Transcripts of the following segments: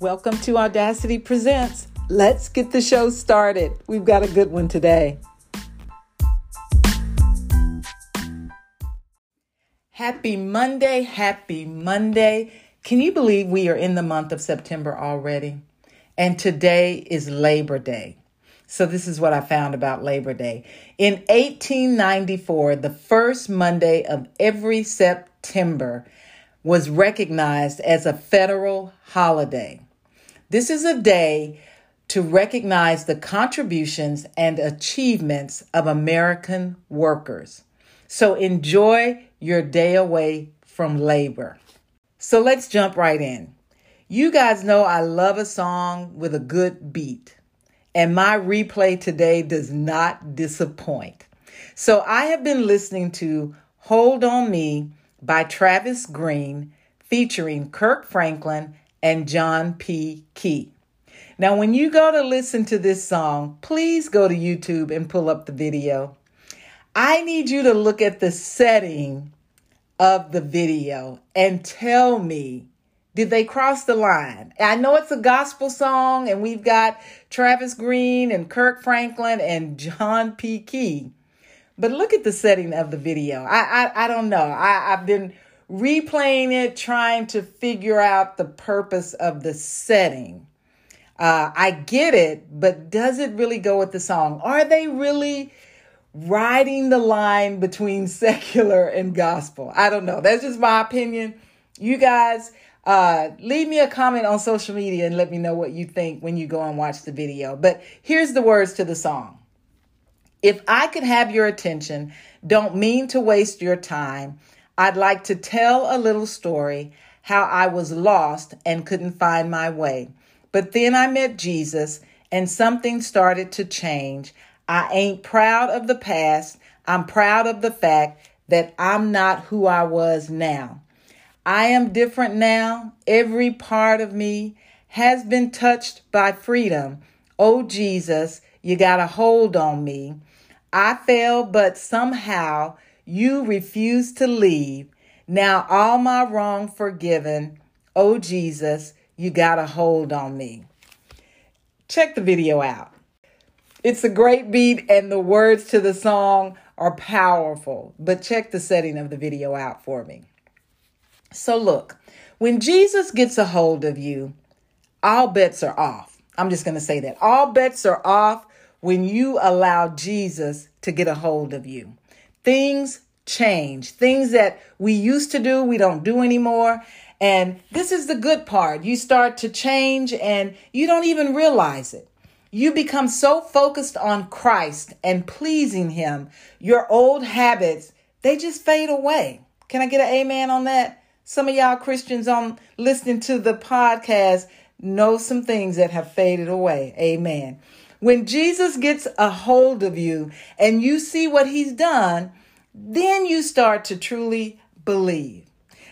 Welcome to Audacity Presents. Let's get the show started. We've got a good one today. Happy Monday, happy Monday. Can you believe we are in the month of September already? And today is Labor Day. So, this is what I found about Labor Day. In 1894, the first Monday of every September was recognized as a federal holiday. This is a day to recognize the contributions and achievements of American workers. So enjoy your day away from labor. So let's jump right in. You guys know I love a song with a good beat, and my replay today does not disappoint. So I have been listening to Hold on Me by Travis Greene featuring Kirk Franklin and John P. Kee. Now, when you go to listen to this song, please go to YouTube and pull up the video. I need you to look at the setting of the video and tell me did they cross the line? I know it's a gospel song, and we've got Travis Greene and Kirk Franklin and John P. Kee. But look at the setting of the video. I I, I don't know. I, I've been replaying it, trying to figure out the purpose of the setting. Uh, I get it, but does it really go with the song? Are they really riding the line between secular and gospel? I don't know. That's just my opinion. You guys, uh, leave me a comment on social media and let me know what you think when you go and watch the video. But here's the words to the song If I could have your attention, don't mean to waste your time. I'd like to tell a little story how I was lost and couldn't find my way. But then I met Jesus and something started to change. I ain't proud of the past. I'm proud of the fact that I'm not who I was now. I am different now. Every part of me has been touched by freedom. Oh, Jesus, you got a hold on me. I fell, but somehow you refuse to leave. Now all my wrong forgiven. Oh Jesus, you got a hold on me. Check the video out. It's a great beat and the words to the song are powerful, but check the setting of the video out for me. So look, when Jesus gets a hold of you, all bets are off. I'm just going to say that. All bets are off when you allow Jesus to get a hold of you. Things change. Things that we used to do, we don't do anymore. And this is the good part. You start to change and you don't even realize it. You become so focused on Christ and pleasing Him, your old habits, they just fade away. Can I get an amen on that? Some of y'all Christians on listening to the podcast know some things that have faded away. Amen. When Jesus gets a hold of you and you see what he's done, then you start to truly believe.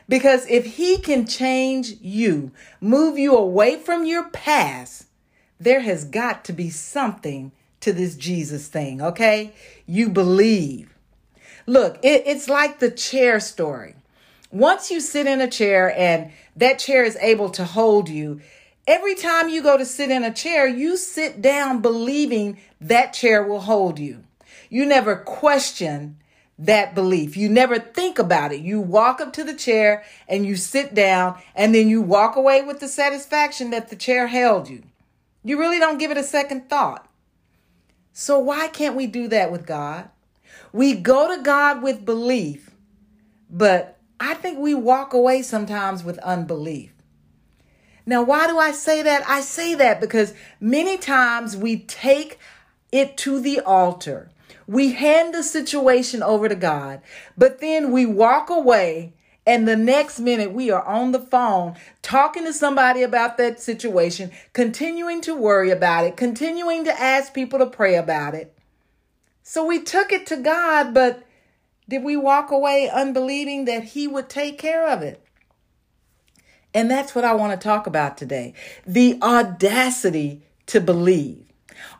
Because if he can change you, move you away from your past, there has got to be something to this Jesus thing, okay? You believe. Look, it, it's like the chair story. Once you sit in a chair and that chair is able to hold you, Every time you go to sit in a chair, you sit down believing that chair will hold you. You never question that belief. You never think about it. You walk up to the chair and you sit down and then you walk away with the satisfaction that the chair held you. You really don't give it a second thought. So why can't we do that with God? We go to God with belief, but I think we walk away sometimes with unbelief. Now, why do I say that? I say that because many times we take it to the altar. We hand the situation over to God, but then we walk away and the next minute we are on the phone talking to somebody about that situation, continuing to worry about it, continuing to ask people to pray about it. So we took it to God, but did we walk away unbelieving that He would take care of it? And that's what I want to talk about today the audacity to believe.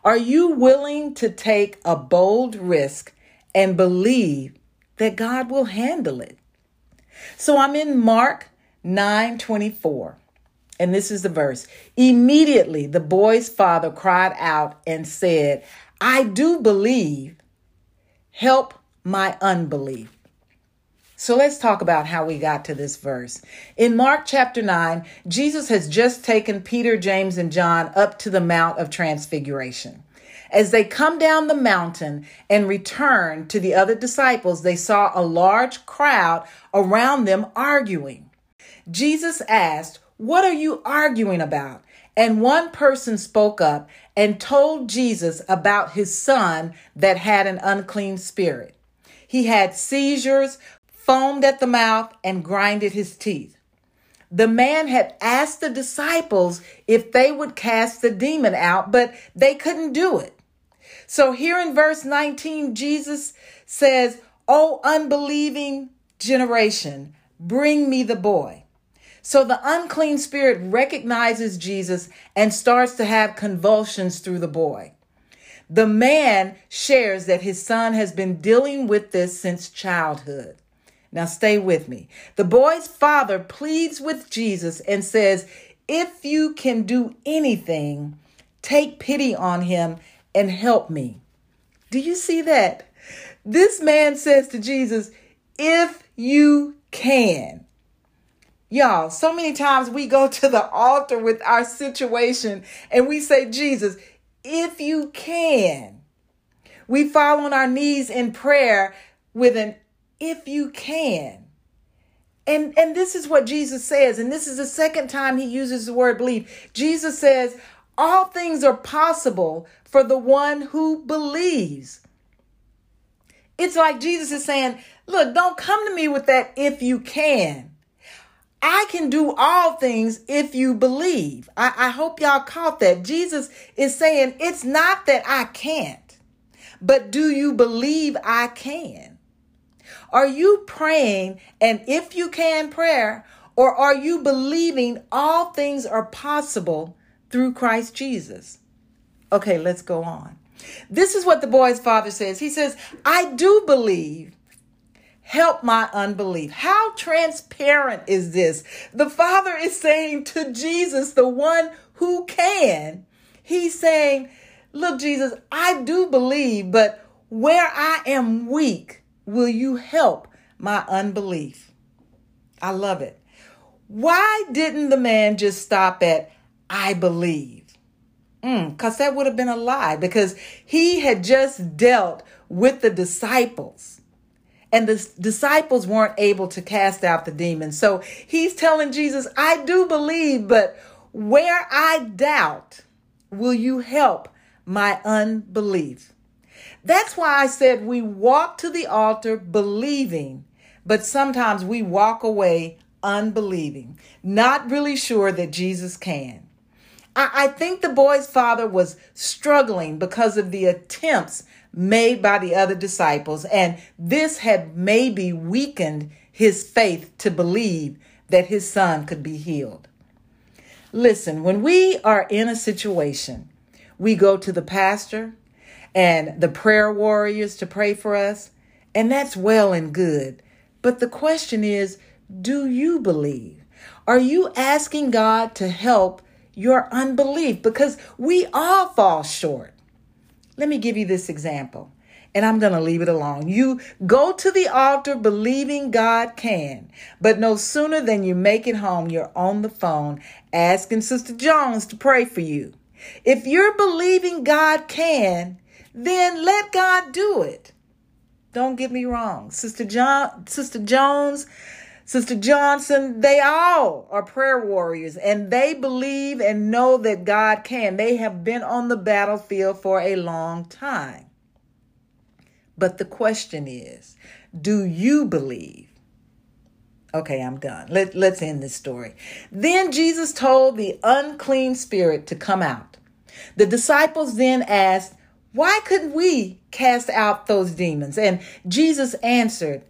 Are you willing to take a bold risk and believe that God will handle it? So I'm in Mark 9 24. And this is the verse. Immediately the boy's father cried out and said, I do believe. Help my unbelief. So let's talk about how we got to this verse. In Mark chapter 9, Jesus has just taken Peter, James, and John up to the Mount of Transfiguration. As they come down the mountain and return to the other disciples, they saw a large crowd around them arguing. Jesus asked, What are you arguing about? And one person spoke up and told Jesus about his son that had an unclean spirit. He had seizures, foamed at the mouth, and grinded his teeth. The man had asked the disciples if they would cast the demon out, but they couldn't do it. So here in verse 19, Jesus says, O unbelieving generation, bring me the boy. So the unclean spirit recognizes Jesus and starts to have convulsions through the boy. The man shares that his son has been dealing with this since childhood. Now, stay with me. The boy's father pleads with Jesus and says, If you can do anything, take pity on him and help me. Do you see that? This man says to Jesus, If you can. Y'all, so many times we go to the altar with our situation and we say, Jesus, if you can. We fall on our knees in prayer with an if you can. And, and this is what Jesus says, and this is the second time he uses the word believe. Jesus says, All things are possible for the one who believes. It's like Jesus is saying, Look, don't come to me with that if you can. I can do all things if you believe. I, I hope y'all caught that. Jesus is saying, It's not that I can't, but do you believe I can? Are you praying and if you can prayer, or are you believing all things are possible through Christ Jesus? Okay, let's go on. This is what the boy's father says. He says, I do believe. Help my unbelief. How transparent is this? The father is saying to Jesus, the one who can, he's saying, Look, Jesus, I do believe, but where I am weak, will you help my unbelief? I love it. Why didn't the man just stop at, I believe? Because mm, that would have been a lie, because he had just dealt with the disciples. And the disciples weren't able to cast out the demons. So he's telling Jesus, I do believe, but where I doubt, will you help my unbelief? That's why I said we walk to the altar believing, but sometimes we walk away unbelieving, not really sure that Jesus can. I, I think the boy's father was struggling because of the attempts made by the other disciples, and this had maybe weakened his faith to believe that his son could be healed. Listen, when we are in a situation, we go to the pastor, and the prayer warriors to pray for us. And that's well and good. But the question is do you believe? Are you asking God to help your unbelief? Because we all fall short. Let me give you this example, and I'm going to leave it alone. You go to the altar believing God can, but no sooner than you make it home, you're on the phone asking Sister Jones to pray for you. If you're believing God can, then let God do it. Don't get me wrong. Sister John, Sister Jones, Sister Johnson, they all are prayer warriors and they believe and know that God can. They have been on the battlefield for a long time. But the question is, do you believe? Okay, I'm done. Let, let's end this story. Then Jesus told the unclean spirit to come out. The disciples then asked, why couldn't we cast out those demons? And Jesus answered,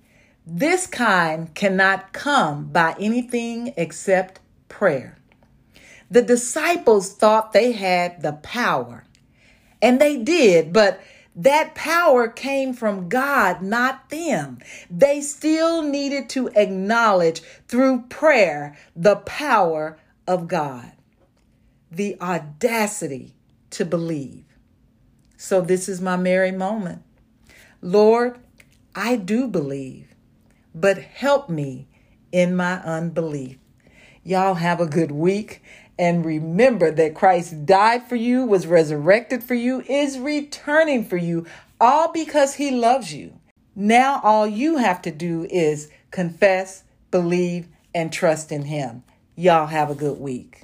This kind cannot come by anything except prayer. The disciples thought they had the power, and they did, but that power came from God, not them. They still needed to acknowledge through prayer the power of God, the audacity to believe. So, this is my Mary moment. Lord, I do believe, but help me in my unbelief. Y'all have a good week. And remember that Christ died for you, was resurrected for you, is returning for you, all because he loves you. Now, all you have to do is confess, believe, and trust in him. Y'all have a good week.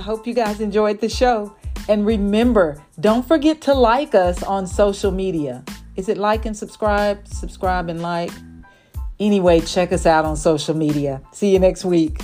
I hope you guys enjoyed the show. And remember, don't forget to like us on social media. Is it like and subscribe? Subscribe and like. Anyway, check us out on social media. See you next week.